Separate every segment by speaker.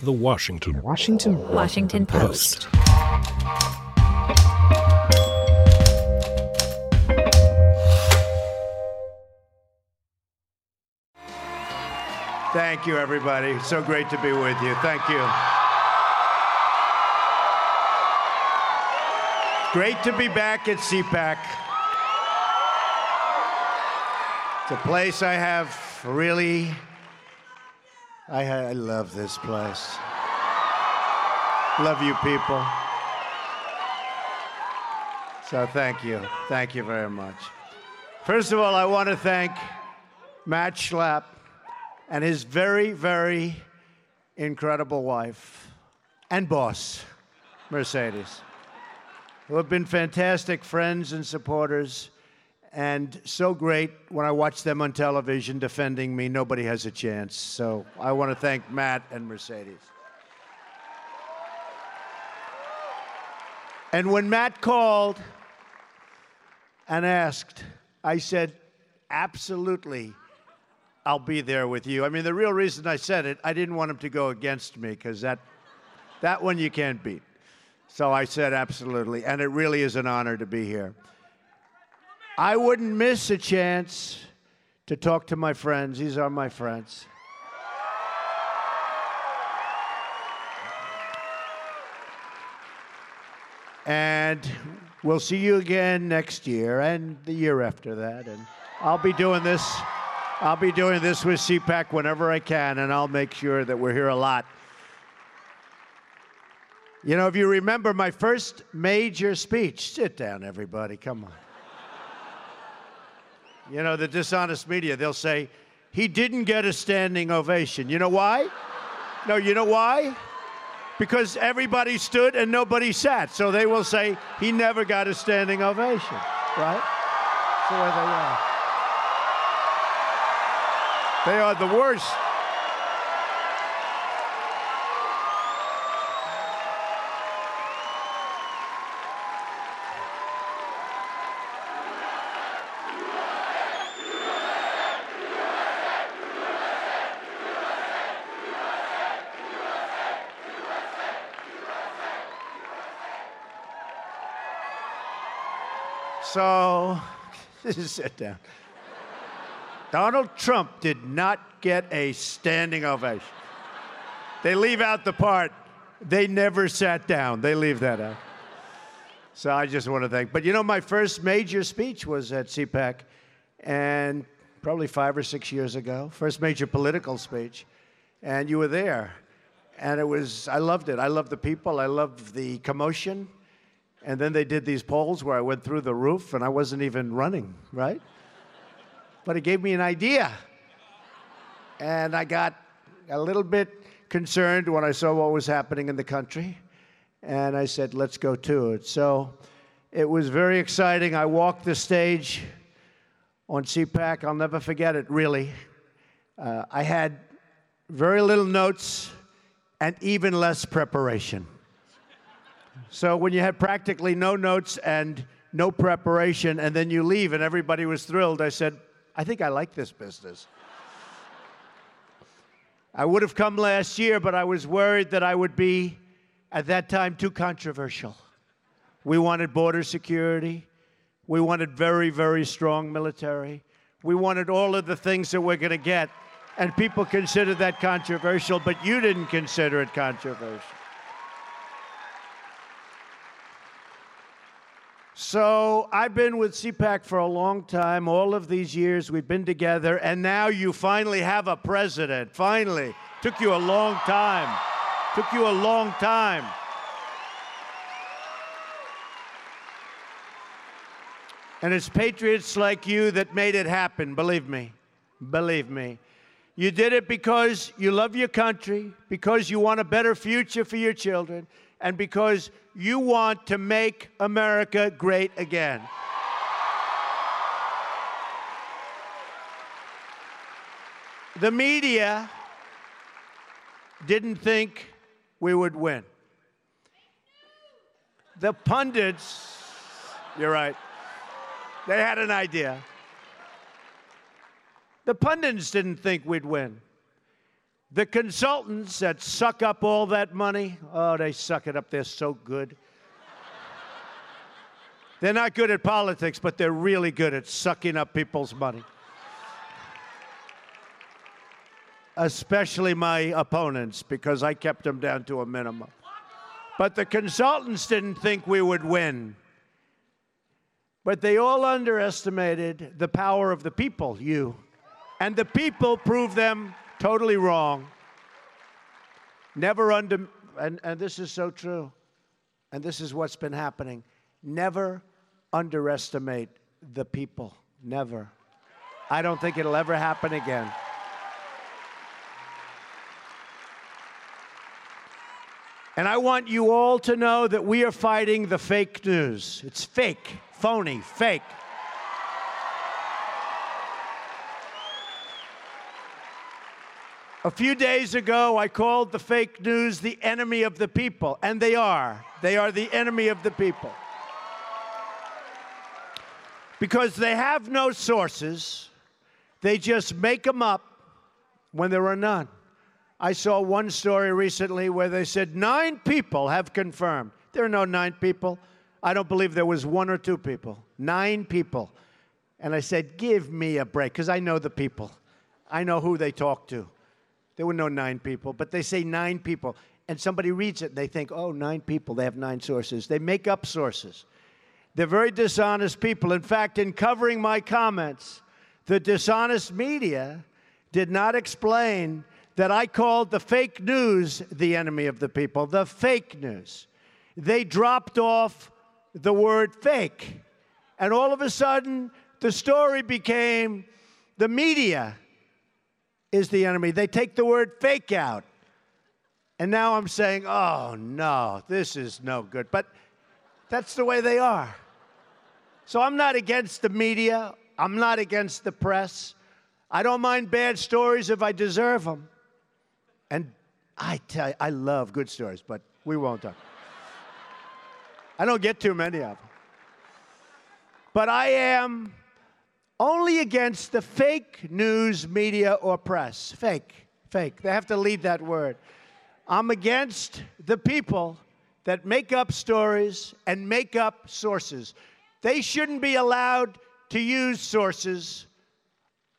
Speaker 1: The Washington
Speaker 2: Washington
Speaker 3: Washington Post.
Speaker 4: Thank you, everybody. So great to be with you. Thank you. Great to be back at CPAC. It's a place I have really. I, I love this place. Love you people. So thank you. Thank you very much. First of all, I want to thank Matt Schlapp and his very, very incredible wife and boss, Mercedes, who have been fantastic friends and supporters and so great when I watch them on television defending me. Nobody has a chance. So I want to thank Matt and Mercedes. And when Matt called and asked, I said, absolutely, I'll be there with you. I mean, the real reason I said it, I didn't want him to go against me because that, that one you can't beat. So I said, absolutely. And it really is an honor to be here. I wouldn't miss a chance to talk to my friends. These are my friends. And we'll see you again next year and the year after that. And I'll be doing this. I'll be doing this with CPAC whenever I can, and I'll make sure that we're here a lot. You know, if you remember my first major speech, sit down, everybody, come on. You know, the dishonest media, they'll say, he didn't get a standing ovation. You know why? No, you know why? Because everybody stood and nobody sat. So they will say, he never got a standing ovation, right? The way they are. They are the worst. sit down. Donald Trump did not get a standing ovation. They leave out the part, they never sat down. They leave that out. So I just want to thank. But you know, my first major speech was at CPAC, and probably five or six years ago, first major political speech, and you were there. And it was, I loved it. I loved the people, I loved the commotion. And then they did these polls where I went through the roof and I wasn't even running, right? but it gave me an idea. And I got a little bit concerned when I saw what was happening in the country. And I said, let's go to it. So it was very exciting. I walked the stage on CPAC. I'll never forget it, really. Uh, I had very little notes and even less preparation. So when you had practically no notes and no preparation, and then you leave and everybody was thrilled, I said, I think I like this business. I would have come last year, but I was worried that I would be, at that time, too controversial. We wanted border security. We wanted very, very strong military. We wanted all of the things that we're going to get. And people considered that controversial, but you didn't consider it controversial. So I've been with CPAC for a long time. All of these years we've been together, and now you finally have a president. Finally. Took you a long time. Took you a long time. And it's patriots like you that made it happen, believe me. Believe me. You did it because you love your country, because you want a better future for your children, and because you want to make America great again. The media didn't think we would win. The pundits, you're right, they had an idea. The pundits didn't think we'd win. The consultants that suck up all that money, oh, they suck it up. They're so good. they're not good at politics, but they're really good at sucking up people's money. Especially my opponents, because I kept them down to a minimum. But the consultants didn't think we would win. But they all underestimated the power of the people, you. And the people proved them totally wrong. Never under, and, and this is so true, and this is what's been happening. Never underestimate the people. Never. I don't think it'll ever happen again. And I want you all to know that we are fighting the fake news. It's fake, phony, fake. A few days ago, I called the fake news the enemy of the people, and they are. They are the enemy of the people. Because they have no sources, they just make them up when there are none. I saw one story recently where they said nine people have confirmed. There are no nine people. I don't believe there was one or two people. Nine people. And I said, give me a break, because I know the people. I know who they talk to. There were no nine people, but they say nine people. And somebody reads it and they think, oh, nine people, they have nine sources. They make up sources. They're very dishonest people. In fact, in covering my comments, the dishonest media did not explain that I called the fake news the enemy of the people, the fake news. They dropped off the word fake. And all of a sudden, the story became the media is the enemy. They take the word fake out. And now I'm saying, oh no, this is no good. But that's the way they are. So I'm not against the media, I'm not against the press. I don't mind bad stories if I deserve them. And I tell you, I love good stories, but we won't talk. I don't get too many of them. But I am only against the fake news media or press. Fake, fake. They have to lead that word. I'm against the people that make up stories and make up sources. They shouldn't be allowed to use sources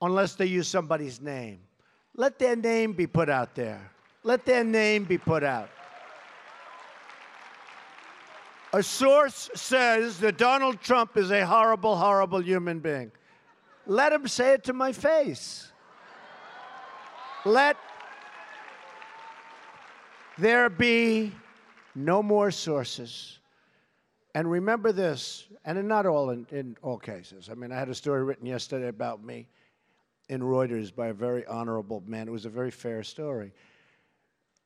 Speaker 4: unless they use somebody's name. Let their name be put out there. Let their name be put out. A source says that Donald Trump is a horrible, horrible human being. Let him say it to my face. Let there be no more sources. And remember this, and not all in, in all cases. I mean, I had a story written yesterday about me in Reuters by a very honorable man. It was a very fair story.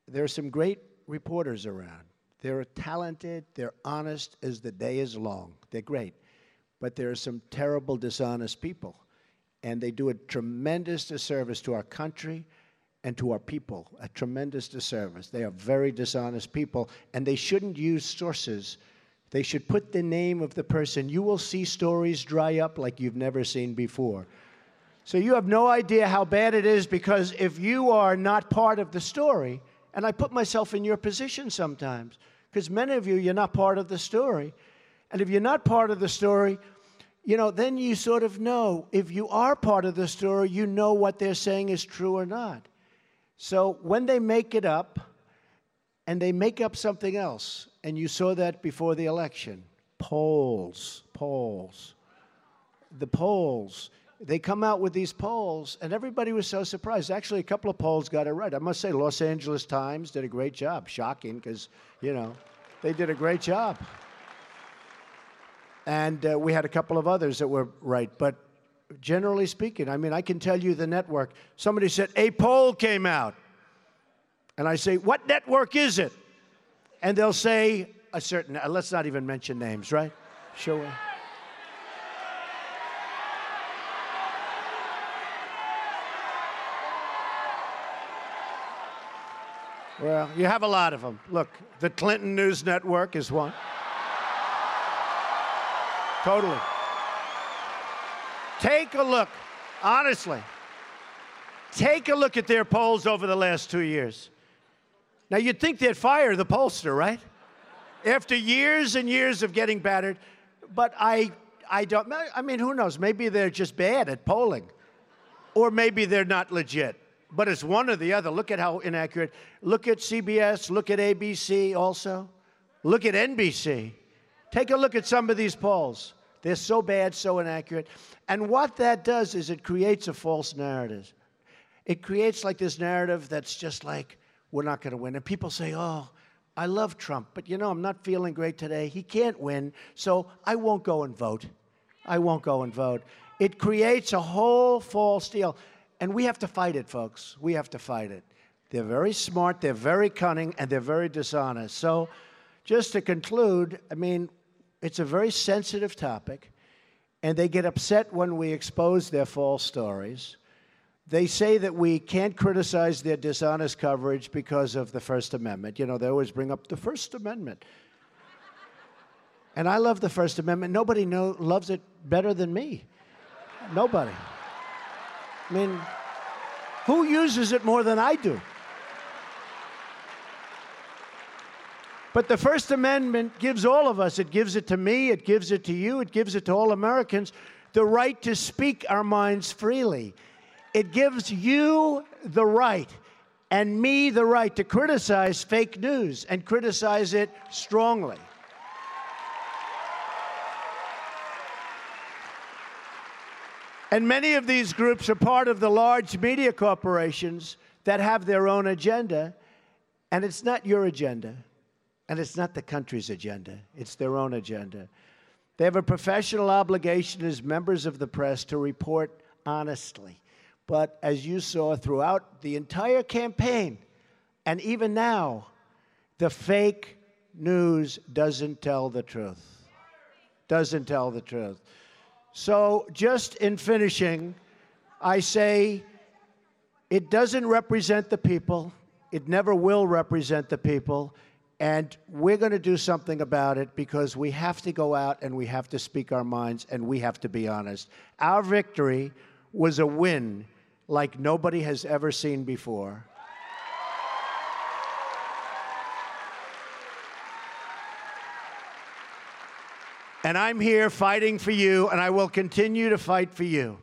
Speaker 4: There are some great reporters around. They're talented, they're honest as the day is long. They're great. But there are some terrible, dishonest people. And they do a tremendous disservice to our country and to our people, a tremendous disservice. They are very dishonest people, and they shouldn't use sources. They should put the name of the person. You will see stories dry up like you've never seen before. So you have no idea how bad it is because if you are not part of the story, and I put myself in your position sometimes, because many of you, you're not part of the story. And if you're not part of the story, you know, then you sort of know. If you are part of the story, you know what they're saying is true or not. So when they make it up, and they make up something else, and you saw that before the election polls, polls. The polls they come out with these polls, and everybody was so surprised. Actually, a couple of polls got it right. I must say, Los Angeles Times did a great job. Shocking, because, you know, they did a great job. And uh, we had a couple of others that were right. But generally speaking, I mean, I can tell you the network. Somebody said, a poll came out. And I say, what network is it? And they'll say a certain, uh, let's not even mention names, right? Sure. Well, you have a lot of them. Look, the Clinton News Network is one. Totally. Take a look, honestly. Take a look at their polls over the last two years. Now, you'd think they'd fire the pollster, right? After years and years of getting battered. But I, I don't, I mean, who knows? Maybe they're just bad at polling. Or maybe they're not legit. But it's one or the other. Look at how inaccurate. Look at CBS, look at ABC also. Look at NBC. Take a look at some of these polls. They're so bad, so inaccurate. And what that does is it creates a false narrative. It creates like this narrative that's just like, we're not going to win. And people say, oh, I love Trump, but you know, I'm not feeling great today. He can't win, so I won't go and vote. I won't go and vote. It creates a whole false deal. And we have to fight it, folks. We have to fight it. They're very smart, they're very cunning, and they're very dishonest. So, just to conclude, I mean, it's a very sensitive topic, and they get upset when we expose their false stories. They say that we can't criticize their dishonest coverage because of the First Amendment. You know, they always bring up the First Amendment. And I love the First Amendment. Nobody know, loves it better than me. Nobody. I mean, who uses it more than I do? But the First Amendment gives all of us, it gives it to me, it gives it to you, it gives it to all Americans, the right to speak our minds freely. It gives you the right and me the right to criticize fake news and criticize it strongly. And many of these groups are part of the large media corporations that have their own agenda, and it's not your agenda, and it's not the country's agenda, it's their own agenda. They have a professional obligation as members of the press to report honestly. But as you saw throughout the entire campaign, and even now, the fake news doesn't tell the truth. Doesn't tell the truth. So, just in finishing, I say it doesn't represent the people. It never will represent the people. And we're going to do something about it because we have to go out and we have to speak our minds and we have to be honest. Our victory was a win like nobody has ever seen before. And I'm here fighting for you, and I will continue to fight for you.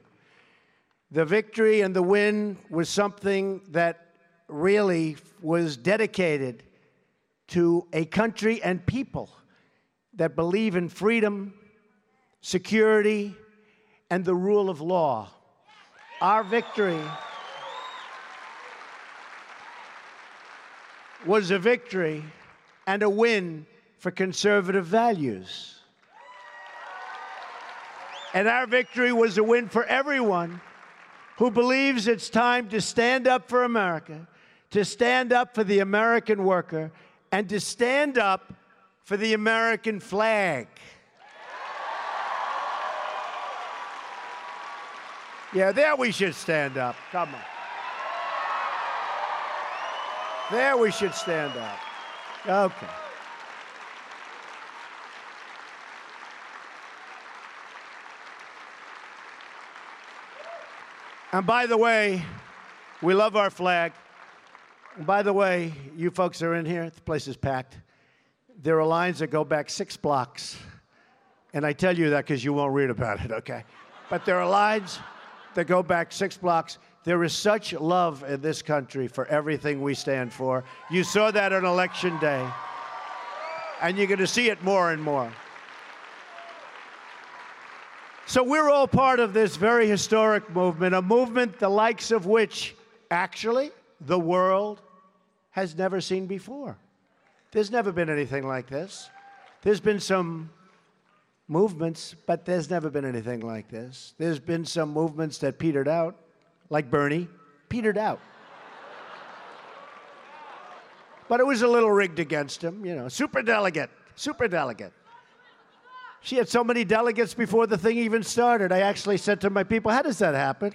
Speaker 4: The victory and the win was something that really was dedicated to a country and people that believe in freedom, security, and the rule of law. Our victory was a victory and a win for conservative values. And our victory was a win for everyone who believes it's time to stand up for America, to stand up for the American worker, and to stand up for the American flag. Yeah, there we should stand up. Come on. There we should stand up. Okay. And by the way, we love our flag. By the way, you folks are in here, the place is packed. There are lines that go back six blocks. And I tell you that because you won't read about it, okay? But there are lines that go back six blocks. There is such love in this country for everything we stand for. You saw that on election day, and you're going to see it more and more. So we're all part of this very historic movement, a movement the likes of which actually the world has never seen before. There's never been anything like this. There's been some movements, but there's never been anything like this. There's been some movements that petered out, like Bernie, petered out. but it was a little rigged against him, you know. Super delegate, super delegate. She had so many delegates before the thing even started. I actually said to my people, How does that happen?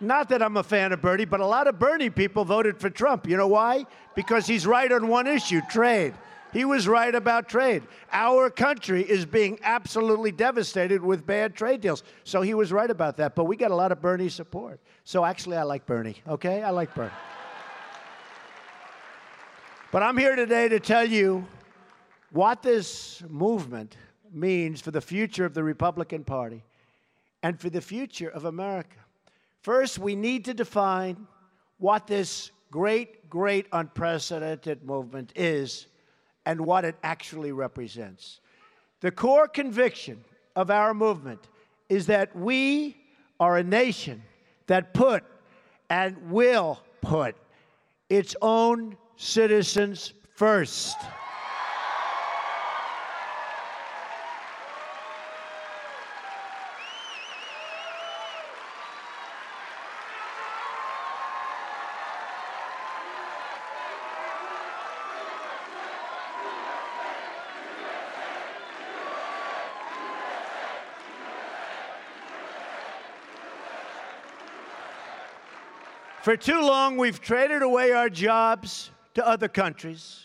Speaker 4: Not that I'm a fan of Bernie, but a lot of Bernie people voted for Trump. You know why? Because he's right on one issue trade. He was right about trade. Our country is being absolutely devastated with bad trade deals. So he was right about that. But we got a lot of Bernie support. So actually, I like Bernie, okay? I like Bernie. but I'm here today to tell you what this movement means for the future of the Republican Party and for the future of America. First, we need to define what this great, great, unprecedented movement is and what it actually represents. The core conviction of our movement is that we are a nation that put and will put its own citizens first. For too long, we've traded away our jobs to other countries.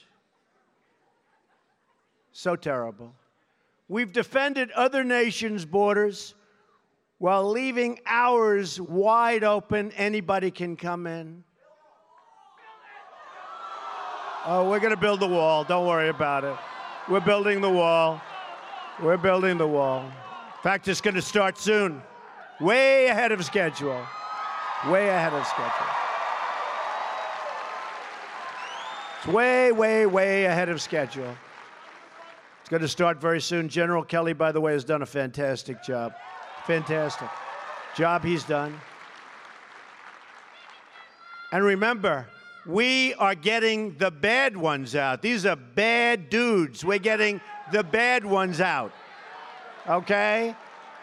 Speaker 4: So terrible. We've defended other nations' borders while leaving ours wide open. Anybody can come in. Oh, we're going to build the wall. Don't worry about it. We're building the wall. We're building the wall. In fact, it's going to start soon, way ahead of schedule. Way ahead of schedule. It's way, way, way ahead of schedule. It's going to start very soon. General Kelly, by the way, has done a fantastic job. Fantastic job he's done. And remember, we are getting the bad ones out. These are bad dudes. We're getting the bad ones out. Okay?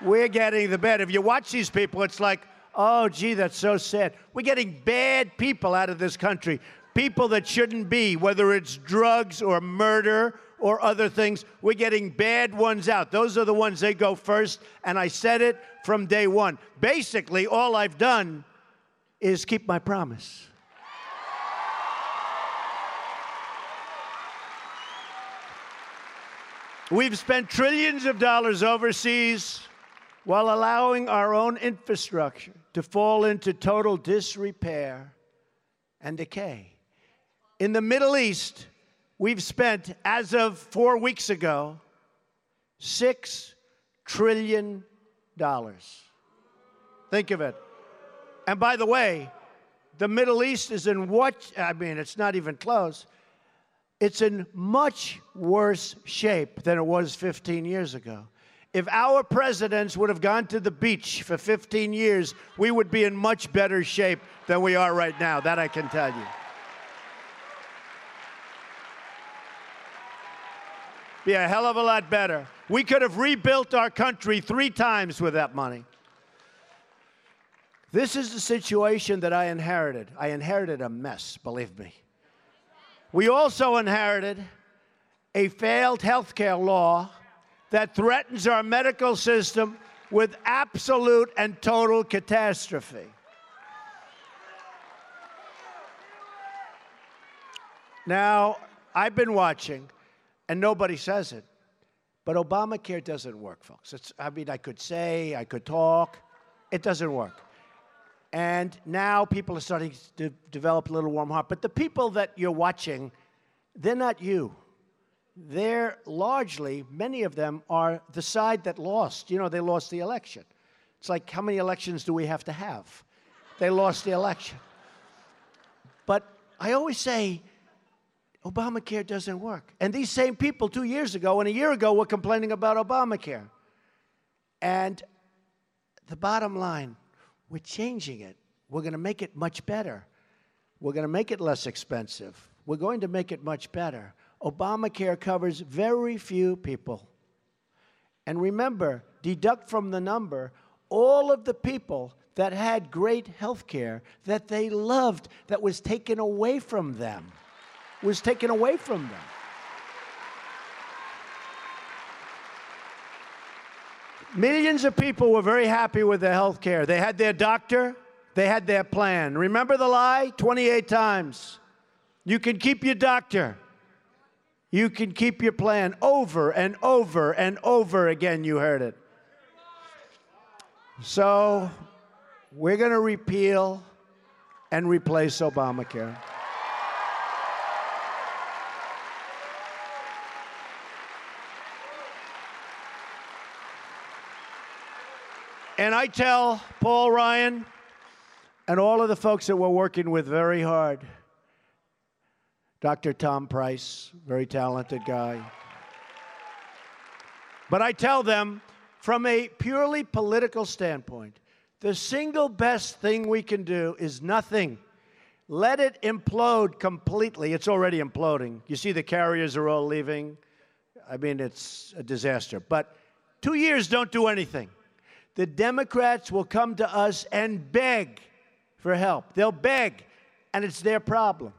Speaker 4: We're getting the bad. If you watch these people, it's like, Oh, gee, that's so sad. We're getting bad people out of this country, people that shouldn't be, whether it's drugs or murder or other things. We're getting bad ones out. Those are the ones they go first. And I said it from day one. Basically, all I've done is keep my promise. We've spent trillions of dollars overseas while allowing our own infrastructure to fall into total disrepair and decay. In the Middle East, we've spent, as of four weeks ago, $6 trillion. Think of it. And by the way, the Middle East is in what? I mean, it's not even close. It's in much worse shape than it was 15 years ago. If our presidents would have gone to the beach for 15 years, we would be in much better shape than we are right now. That I can tell you. Be a hell of a lot better. We could have rebuilt our country three times with that money. This is the situation that I inherited. I inherited a mess, believe me. We also inherited a failed health care law that threatens our medical system with absolute and total catastrophe. Now, I've been watching, and nobody says it, but Obamacare doesn't work, folks. It's, I mean, I could say, I could talk, it doesn't work. And now people are starting to develop a little warm heart. But the people that you're watching, they're not you they're largely, many of them are the side that lost. You know, they lost the election. It's like, how many elections do we have to have? They lost the election. But I always say, Obamacare doesn't work. And these same people two years ago and a year ago were complaining about Obamacare. And the bottom line, we're changing it. We're going to make it much better. We're going to make it less expensive. We're going to make it much better. Obamacare covers very few people. And remember, deduct from the number all of the people that had great health care that they loved that was taken away from them. Was taken away from them. Millions of people were very happy with their health care. They had their doctor, they had their plan. Remember the lie? 28 times. You can keep your doctor. You can keep your plan over and over and over again. You heard it. So we're going to repeal and replace Obamacare. And I tell Paul Ryan and all of the folks that we're working with very hard Dr. Tom Price, very talented guy. But I tell them, from a purely political standpoint, the single best thing we can do is nothing. Let it implode completely. It's already imploding. You see, the carriers are all leaving. I mean, it's a disaster. But two years don't do anything. The Democrats will come to us and beg for help. They'll beg, and it's their problem.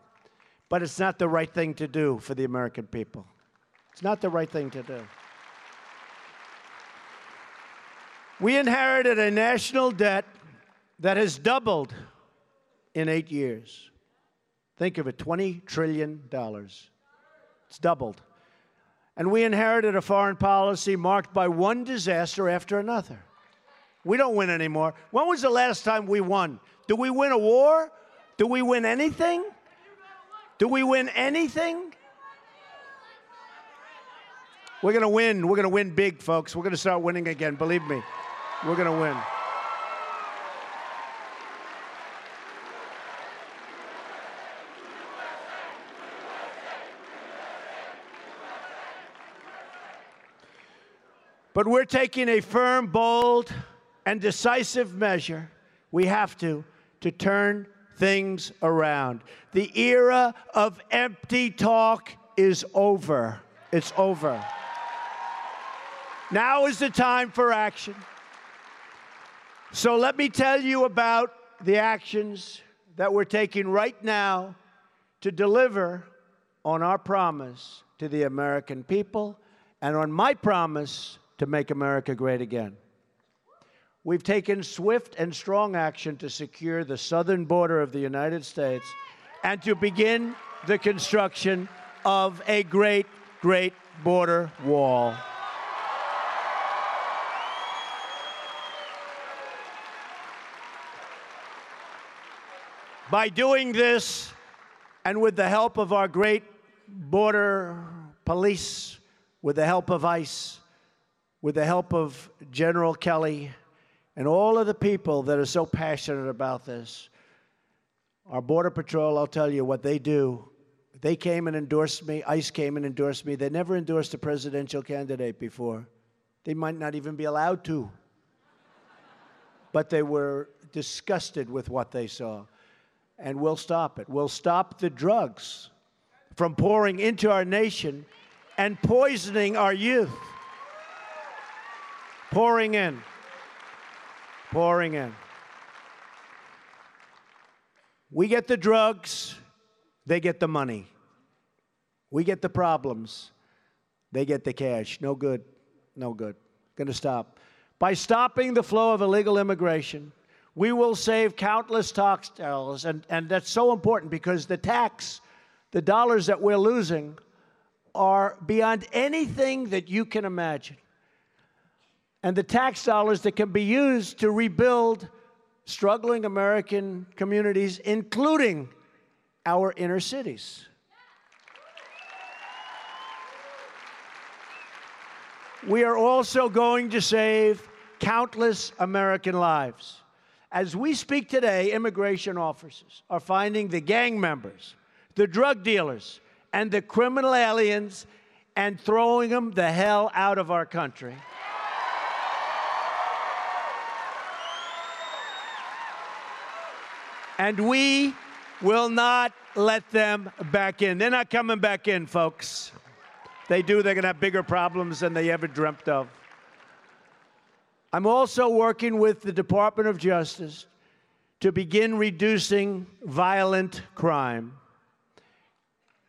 Speaker 4: But it's not the right thing to do for the American people. It's not the right thing to do. We inherited a national debt that has doubled in eight years. Think of it $20 trillion. It's doubled. And we inherited a foreign policy marked by one disaster after another. We don't win anymore. When was the last time we won? Do we win a war? Do we win anything? Do we win anything? We're going to win. We're going to win big, folks. We're going to start winning again. Believe me. We're going to win. But we're taking a firm, bold, and decisive measure. We have to, to turn things around. The era of empty talk is over. It's over. Now is the time for action. So let me tell you about the actions that we're taking right now to deliver on our promise to the American people and on my promise to make America great again. We've taken swift and strong action to secure the southern border of the United States and to begin the construction of a great, great border wall. By doing this, and with the help of our great border police, with the help of ICE, with the help of General Kelly, and all of the people that are so passionate about this. Our Border Patrol, I'll tell you what they do. They came and endorsed me. ICE came and endorsed me. They never endorsed a presidential candidate before. They might not even be allowed to. But they were disgusted with what they saw. And we'll stop it. We'll stop the drugs from pouring into our nation and poisoning our youth. Pouring in pouring in. We get the drugs, they get the money. We get the problems, they get the cash. No good, no good. Gonna stop. By stopping the flow of illegal immigration, we will save countless tax dollars. And, and that's so important because the tax, the dollars that we're losing, are beyond anything that you can imagine and the tax dollars that can be used to rebuild struggling American communities, including our inner cities. We are also going to save countless American lives. As we speak today, immigration officers are finding the gang members, the drug dealers, and the criminal aliens and throwing them the hell out of our country. And we will not let them back in. They're not coming back in, folks. They do, they're going to have bigger problems than they ever dreamt of. I'm also working with the Department of Justice to begin reducing violent crime.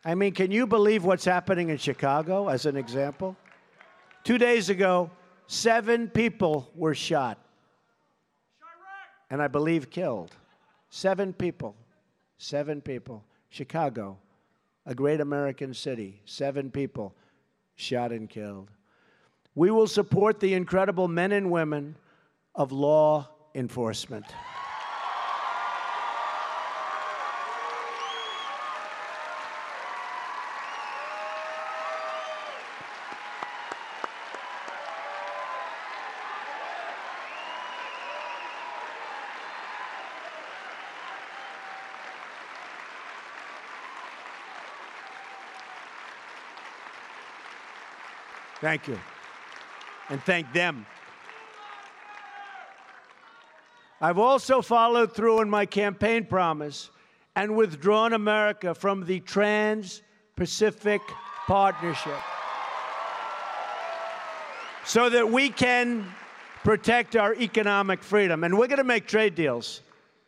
Speaker 4: I mean, can you believe what's happening in Chicago, as an example? Two days ago, seven people were shot, and I believe killed. Seven people. Seven people. Chicago. a great American city, seven people shot and killed. We will support the incredible men and women of law enforcement. Thank you. And thank them. I've also followed through on my campaign promise and withdrawn America from the Trans Pacific Partnership so that we can protect our economic freedom. And we're going to make trade deals,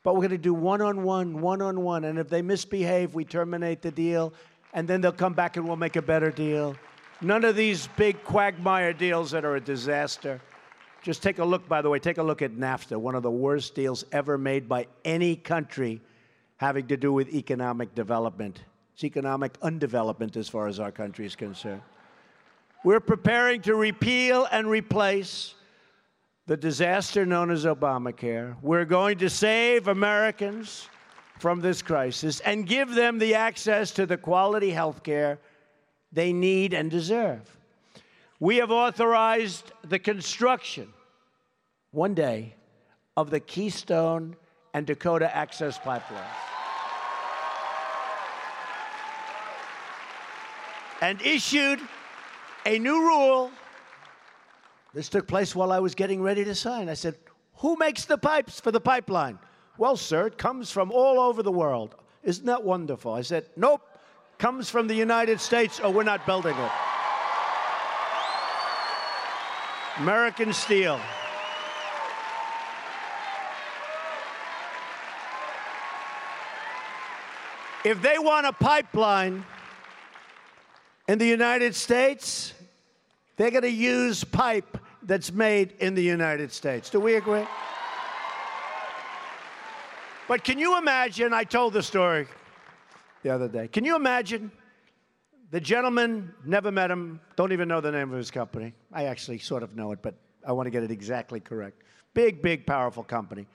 Speaker 4: but we're going to do one on one, one on one. And if they misbehave, we terminate the deal, and then they'll come back and we'll make a better deal. None of these big quagmire deals that are a disaster. Just take a look, by the way, take a look at NAFTA, one of the worst deals ever made by any country having to do with economic development. It's economic undevelopment as far as our country is concerned. We're preparing to repeal and replace the disaster known as Obamacare. We're going to save Americans from this crisis and give them the access to the quality health care they need and deserve. We have authorized the construction, one day, of the Keystone and Dakota Access Pipeline. And issued a new rule. This took place while I was getting ready to sign. I said, Who makes the pipes for the pipeline? Well, sir, it comes from all over the world. Isn't that wonderful? I said, Nope comes from the United States or we're not building it. American steel. If they want a pipeline in the United States, they're going to use pipe that's made in the United States. Do we agree? But can you imagine? I told the story the other day. Can you imagine? The gentleman, never met him, don't even know the name of his company. I actually sort of know it, but I want to get it exactly correct. Big, big, powerful company.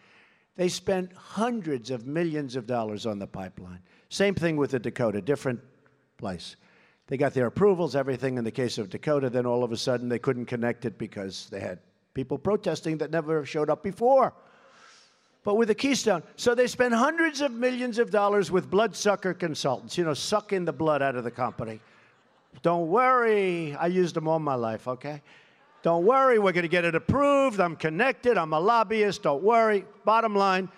Speaker 4: They spent hundreds of millions of dollars on the pipeline. Same thing with the Dakota, different place. They got their approvals, everything in the case of Dakota, then all of a sudden they couldn't connect it because they had people protesting that never showed up before but with a Keystone. So they spend hundreds of millions of dollars with bloodsucker consultants, you know, sucking the blood out of the company. Don't worry, I used them all my life, okay? Don't worry, we're going to get it approved. I'm connected, I'm a lobbyist, don't worry. Bottom line,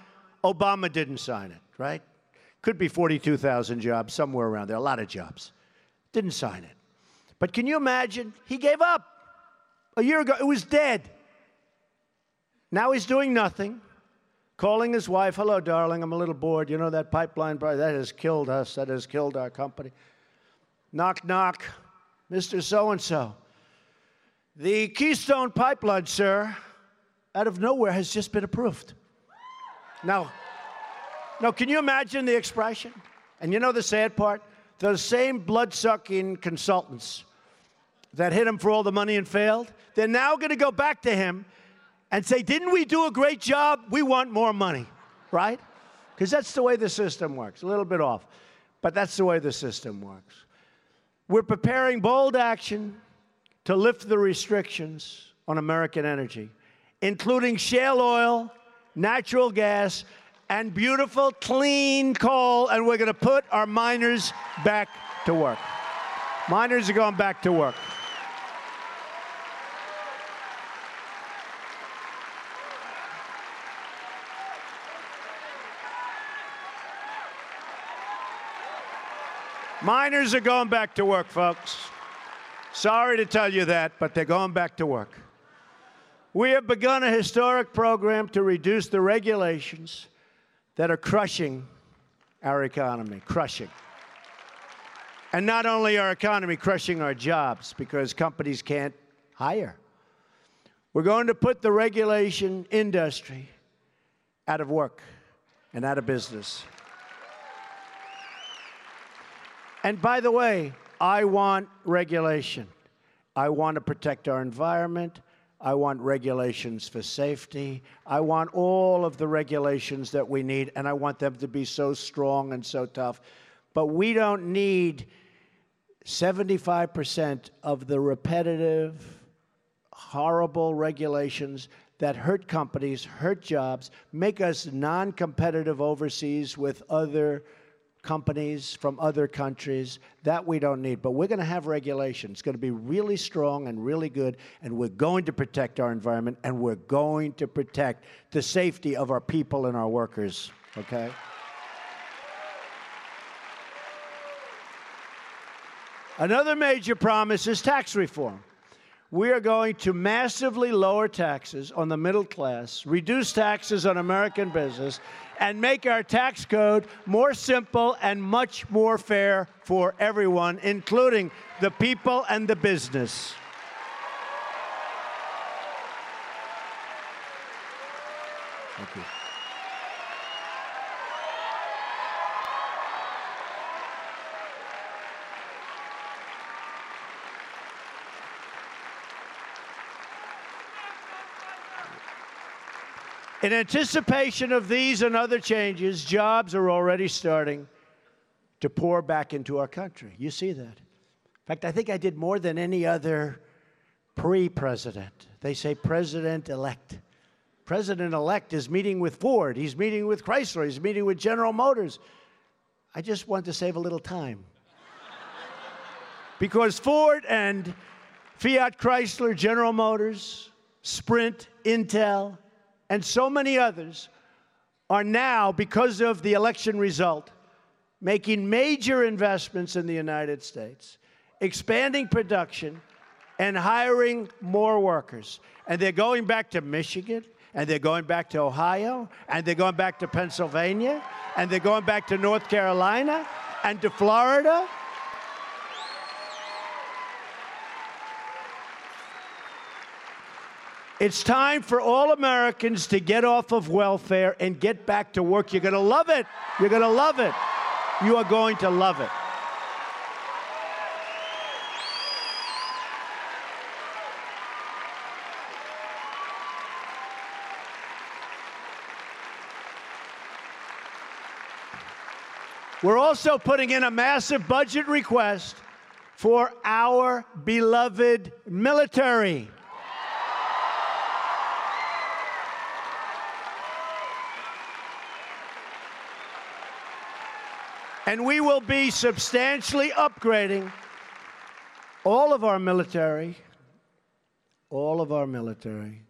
Speaker 4: Obama didn't sign it, right? Could be 42,000 jobs, somewhere around there, a lot of jobs. Didn't sign it. But can you imagine? He gave up. A year ago, it was dead. Now he's doing nothing calling his wife, Hello, darling, I'm a little bored. You know that pipeline, that has killed us, that has killed our company. Knock, knock, Mr. So and so. The Keystone Pipeline, sir, out of nowhere has just been approved. Now, now, can you imagine the expression? And you know the sad part? Those same blood sucking consultants that hit him for all the money and failed, they're now going to go back to him and say, Didn't we do a great job? We want more money, right? Because that's the way the system works. A little bit off, but that's the way the system works. We're preparing bold action to lift the restrictions on American energy, including shale oil, natural gas, and beautiful, clean coal, and we're going to put our miners back to work. Miners are going back to work. Miners are going back to work, folks. Sorry to tell you that, but they're going back to work. We have begun a historic program to reduce the regulations that are crushing our economy, crushing. And not only our economy, crushing our jobs because companies can't hire. We're going to put the regulation industry out of work and out of business. And by the way, I want regulation. I want to protect our environment. I want regulations for safety. I want all of the regulations that we need, and I want them to be so strong and so tough. But we don't need 75% of the repetitive, horrible regulations that hurt companies, hurt jobs, make us non competitive overseas with other companies from other countries. That we don't need. But we're going to have regulation. It's going to be really strong and really good, and we're going to protect our environment, and we're going to protect the safety of our people and our workers. Okay? Another major promise is tax reform. We are going to massively lower taxes on the middle class, reduce taxes on American business, and make our tax code more simple and much more fair for everyone, including the people and the business. Thank you. In anticipation of these and other changes, jobs are already starting to pour back into our country. You see that. In fact, I think I did more than any other pre president. They say president elect. President elect is meeting with Ford, he's meeting with Chrysler, he's meeting with General Motors. I just want to save a little time. because Ford and Fiat Chrysler, General Motors, Sprint, Intel, and so many others are now, because of the election result, making major investments in the United States, expanding production, and hiring more workers. And they're going back to Michigan, and they're going back to Ohio, and they're going back to Pennsylvania, and they're going back to North Carolina, and to Florida, It's time for all Americans to get off of welfare and get back to work. You're going to love it. You're going to love it. You are going to love it. We're also putting in a massive budget request for our beloved military. And we will be substantially upgrading all of our military, all of our military,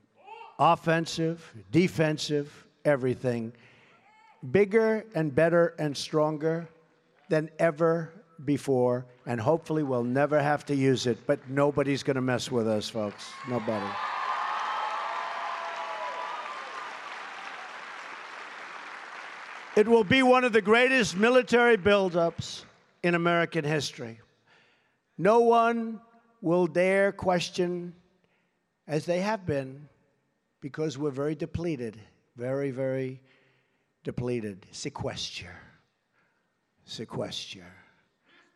Speaker 4: offensive, defensive, everything, bigger and better and stronger than ever before. And hopefully we'll never have to use it, but nobody's going to mess with us, folks. Nobody. It will be one of the greatest military buildups in American history. No one will dare question, as they have been, because we're very depleted, very, very depleted. Sequester. Sequester.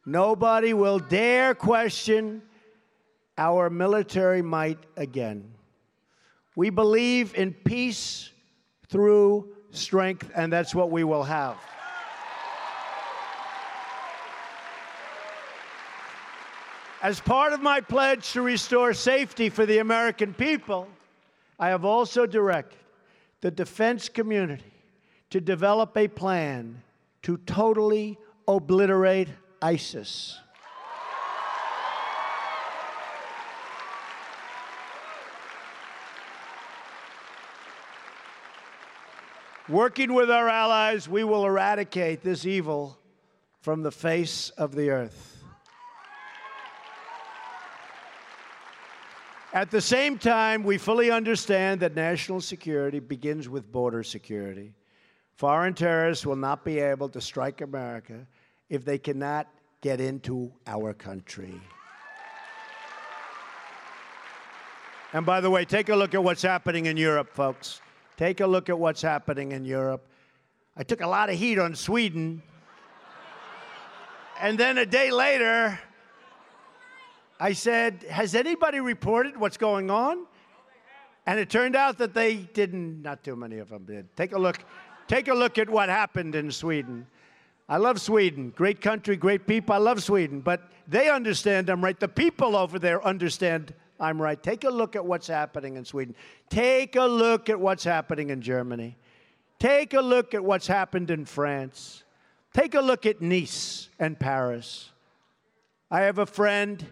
Speaker 4: Nobody will dare question our military might again. We believe in peace through strength, and that's what we will have. As part of my pledge to restore safety for the American people, I have also directed the defense community to develop a plan to totally obliterate ISIS. Working with our allies, we will eradicate this evil from the face of the earth. At the same time, we fully understand that national security begins with border security. Foreign terrorists will not be able to strike America if they cannot get into our country. And by the way, take a look at what's happening in Europe, folks. Take a look at what's happening in Europe. I took a lot of heat on Sweden. And then a day later, I said, Has anybody reported what's going on? And it turned out that they didn't, not too many of them did. Take a look, take a look at what happened in Sweden. I love Sweden. Great country, great people. I love Sweden. But they understand I'm right. The people over there understand I'm right. Take a look at what's happening in Sweden. Take a look at what's happening in Germany. Take a look at what's happened in France. Take a look at Nice and Paris. I have a friend.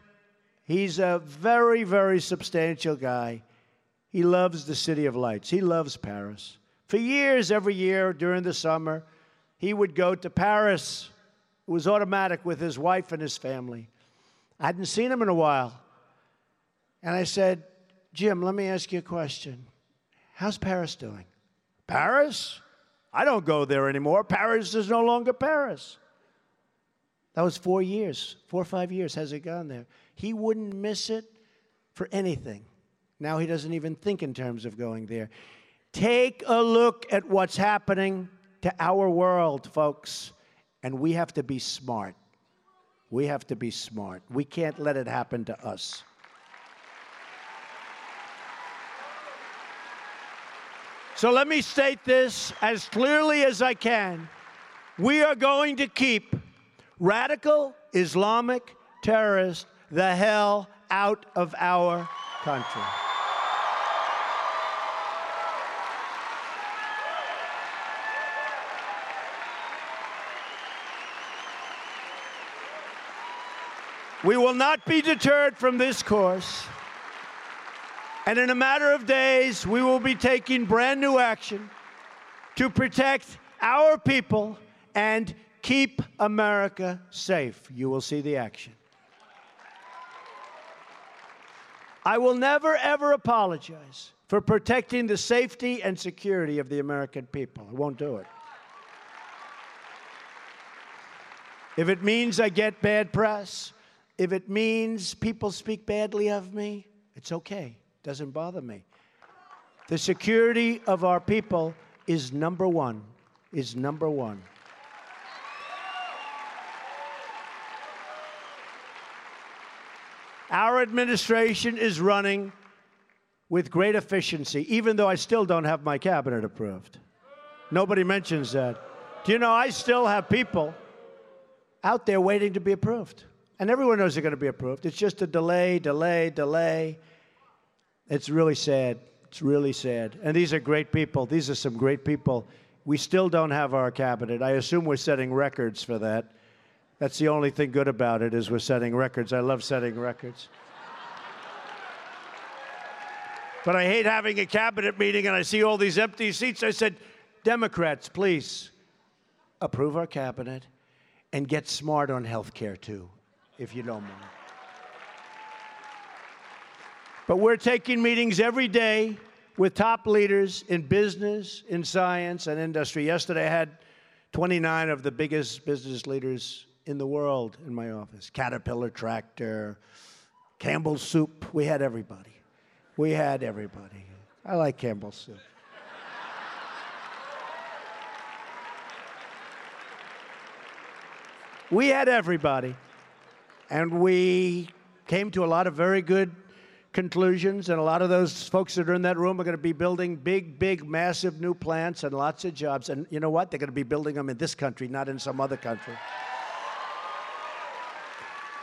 Speaker 4: He's a very, very substantial guy. He loves the City of Lights. He loves Paris. For years, every year during the summer, he would go to Paris. It was automatic with his wife and his family. I hadn't seen him in a while. And I said, Jim, let me ask you a question. How's Paris doing? Paris? I don't go there anymore. Paris is no longer Paris. That was four years, four or five years has it gone there. He wouldn't miss it for anything. Now he doesn't even think in terms of going there. Take a look at what's happening to our world, folks, and we have to be smart. We have to be smart. We can't let it happen to us. So let me state this as clearly as I can. We are going to keep radical Islamic terrorists the hell out of our country. We will not be deterred from this course. And in a matter of days, we will be taking brand new action to protect our people and keep America safe. You will see the action. I will never, ever apologize for protecting the safety and security of the American people. I won't do it. If it means I get bad press, if it means people speak badly of me, it's okay. Doesn't bother me. The security of our people is number one, is number one. Our administration is running with great efficiency, even though I still don't have my cabinet approved. Nobody mentions that. Do you know I still have people out there waiting to be approved? And everyone knows they're going to be approved. It's just a delay, delay, delay. It's really sad. It's really sad. And these are great people. These are some great people. We still don't have our cabinet. I assume we're setting records for that. That's the only thing good about it is we're setting records. I love setting records. but I hate having a cabinet meeting and I see all these empty seats. I said, Democrats, please approve our cabinet and get smart on health care too, if you don't mind. But we're taking meetings every day with top leaders in business, in science, and industry. Yesterday, I had 29 of the biggest business leaders in the world in my office Caterpillar Tractor, Campbell's Soup. We had everybody. We had everybody. I like Campbell's Soup. we had everybody. And we came to a lot of very good conclusions, and a lot of those folks that are in that room are going to be building big, big, massive new plants and lots of jobs. And you know what? They're going to be building them in this country, not in some other country.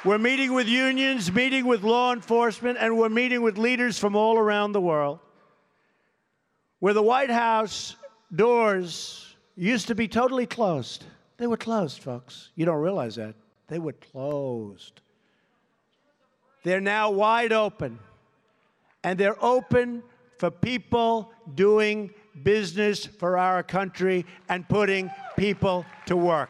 Speaker 4: We're meeting with unions, meeting with law enforcement, and we're meeting with leaders from all around the world. Where the White House doors used to be totally closed. They were closed, folks. You don't realize that. They were closed. They're now wide open and they're open for people doing business for our country and putting people to work.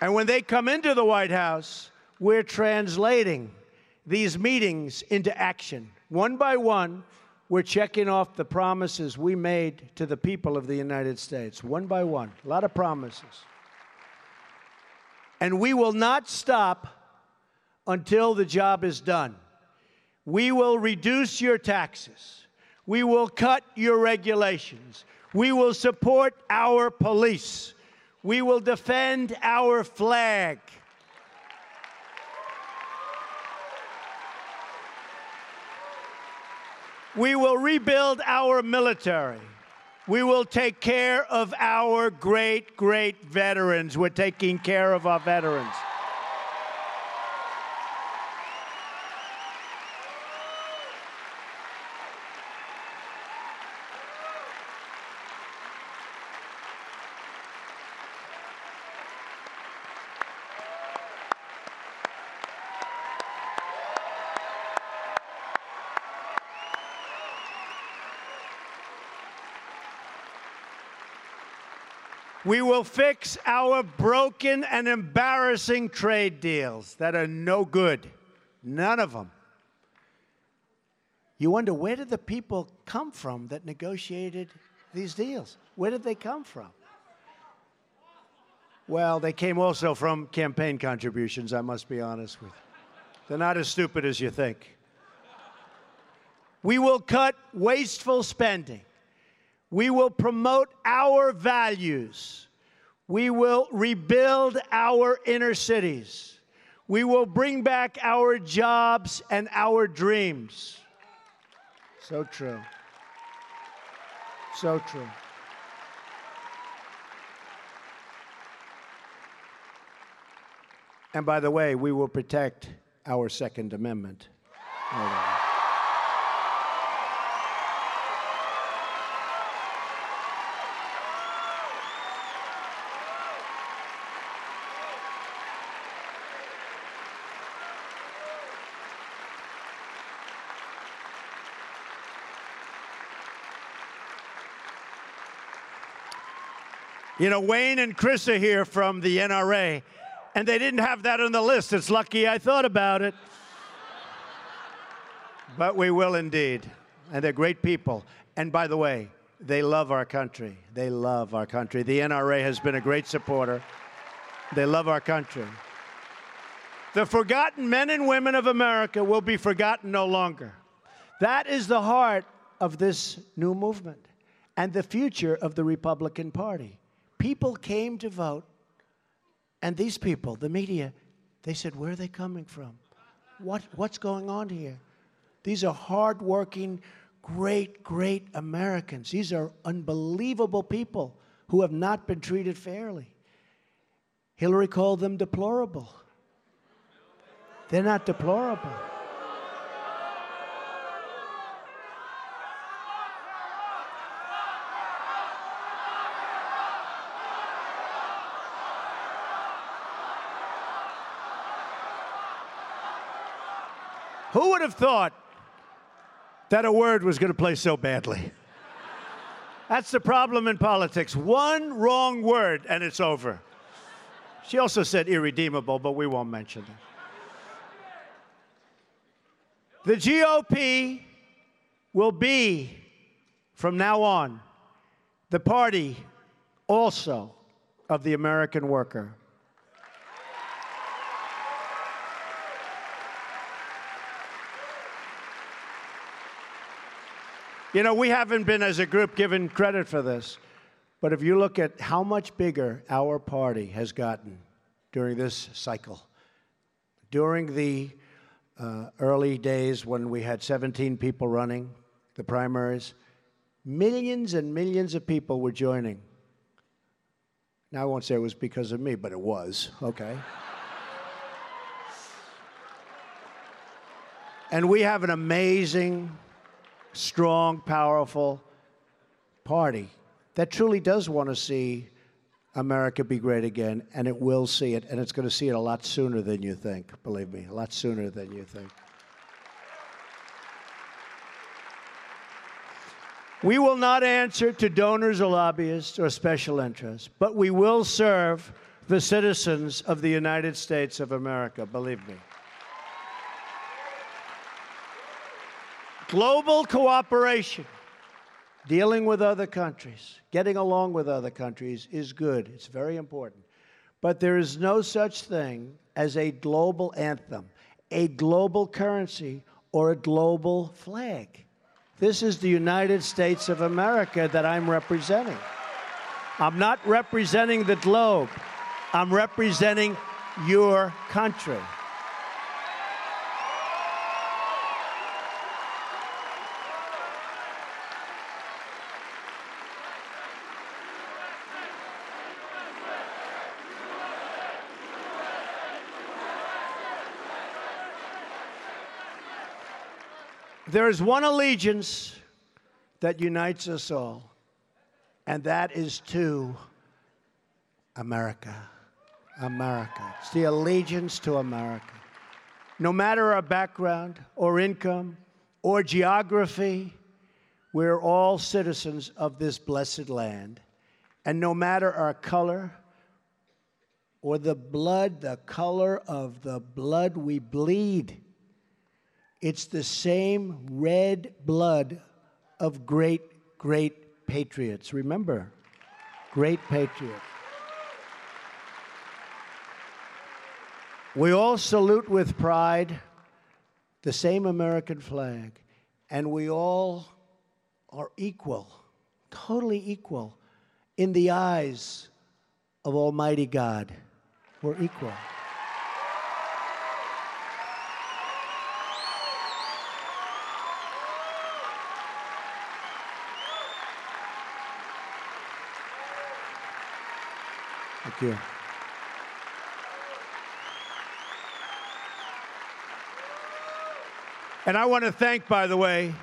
Speaker 4: And when they come into the White House, we're translating these meetings into action. One by one, we're checking off the promises we made to the people of the United States. One by one. A lot of promises. And we will not stop until the job is done. We will reduce your taxes. We will cut your regulations. We will support our police. We will defend our flag. We will rebuild our military. We will take care of our great, great veterans. We're taking care of our veterans. We will fix our broken and embarrassing trade deals that are no good. None of them. You wonder where did the people come from that negotiated these deals? Where did they come from? Well, they came also from campaign contributions, I must be honest with you. They're not as stupid as you think. We will cut wasteful spending. We will promote our values. We will rebuild our inner cities. We will bring back our jobs and our dreams. So true. So true. And by the way, we will protect our Second Amendment. You know, Wayne and Chris are here from the NRA, and they didn't have that on the list. It's lucky I thought about it. But we will indeed. And they're great people. And by the way, they love our country. They love our country. The NRA has been a great supporter. They love our country. The forgotten men and women of America will be forgotten no longer. That is the heart of this new movement and the future of the Republican Party people came to vote, and these people, the media, they said, Where are they coming from? What, what's going on here? These are hardworking, great, great Americans. These are unbelievable people who have not been treated fairly. Hillary called them deplorable. They're not deplorable. Who would have thought that a word was going to play so badly? That's the problem in politics. One wrong word and it's over. She also said irredeemable, but we won't mention that. The GOP will be, from now on, the party also of the American worker. You know, we haven't been as a group given credit for this, but if you look at how much bigger our party has gotten during this cycle, during the uh, early days when we had 17 people running the primaries, millions and millions of people were joining. Now, I won't say it was because of me, but it was, okay? and we have an amazing strong, powerful party that truly does want to see America be great again, and it will see it, and it's going to see it a lot sooner than you think, believe me, a lot sooner than you think. We will not answer to donors or lobbyists or special interests, but we will serve the citizens of the United States of America, believe me. Global cooperation, dealing with other countries, getting along with other countries is good. It's very important. But there is no such thing as a global anthem, a global currency, or a global flag. This is the United States of America that I'm representing. I'm not representing the globe, I'm representing your country. There is one allegiance that unites us all, and that is to America. America. It's the allegiance to America. No matter our background or income or geography, we're all citizens of this blessed land. And no matter our color or the blood, the color of the blood we bleed, it's the same red blood of great, great patriots. Remember, great patriots. We all salute with pride the same American flag, and we all are equal, totally equal, in the eyes of Almighty God. We're equal. Thank you. And I want to thank, by the way,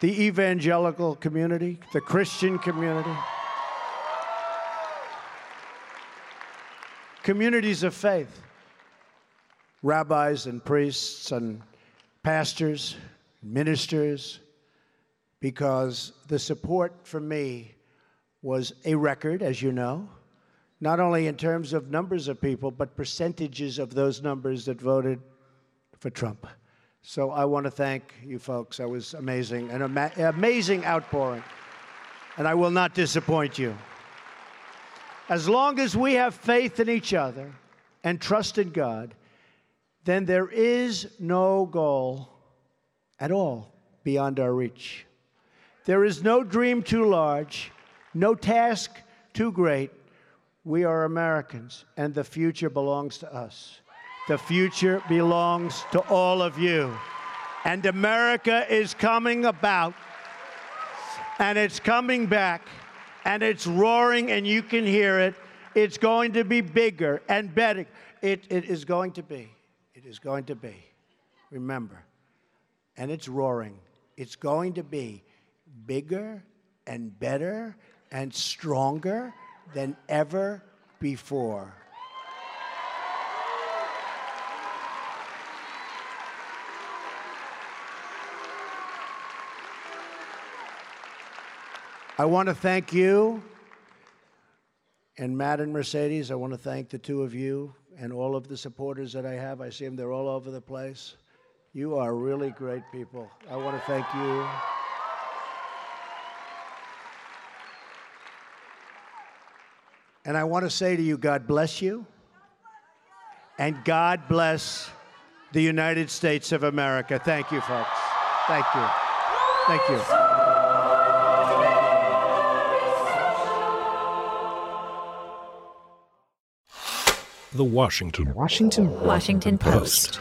Speaker 4: the evangelical community, the Christian community, communities of faith, rabbis and priests and pastors, ministers, because the support for me was a record, as you know not only in terms of numbers of people, but percentages of those numbers that voted for Trump. So I want to thank you folks. That was amazing, an ama- amazing outpouring. And I will not disappoint you. As long as we have faith in each other and trust in God, then there is no goal at all beyond our reach. There is no dream too large, no task too great we are Americans, and the future belongs to us. The future belongs to all of you. And America is coming about, and it's coming back, and it's roaring, and you can hear it. It's going to be bigger and better. It, it is going to be. It is going to be. Remember. And it's roaring. It's going to be bigger and better and stronger than ever before. I want to thank you and Matt and Mercedes. I want to thank the two of you and all of the supporters that I have. I see them, they're all over the place. You are really great people. I want to thank you. And I want to say to you, God bless you. And God bless the United States of America. Thank you, folks. Thank you. Thank you.
Speaker 1: The Washington
Speaker 2: Washington
Speaker 3: Washington Post.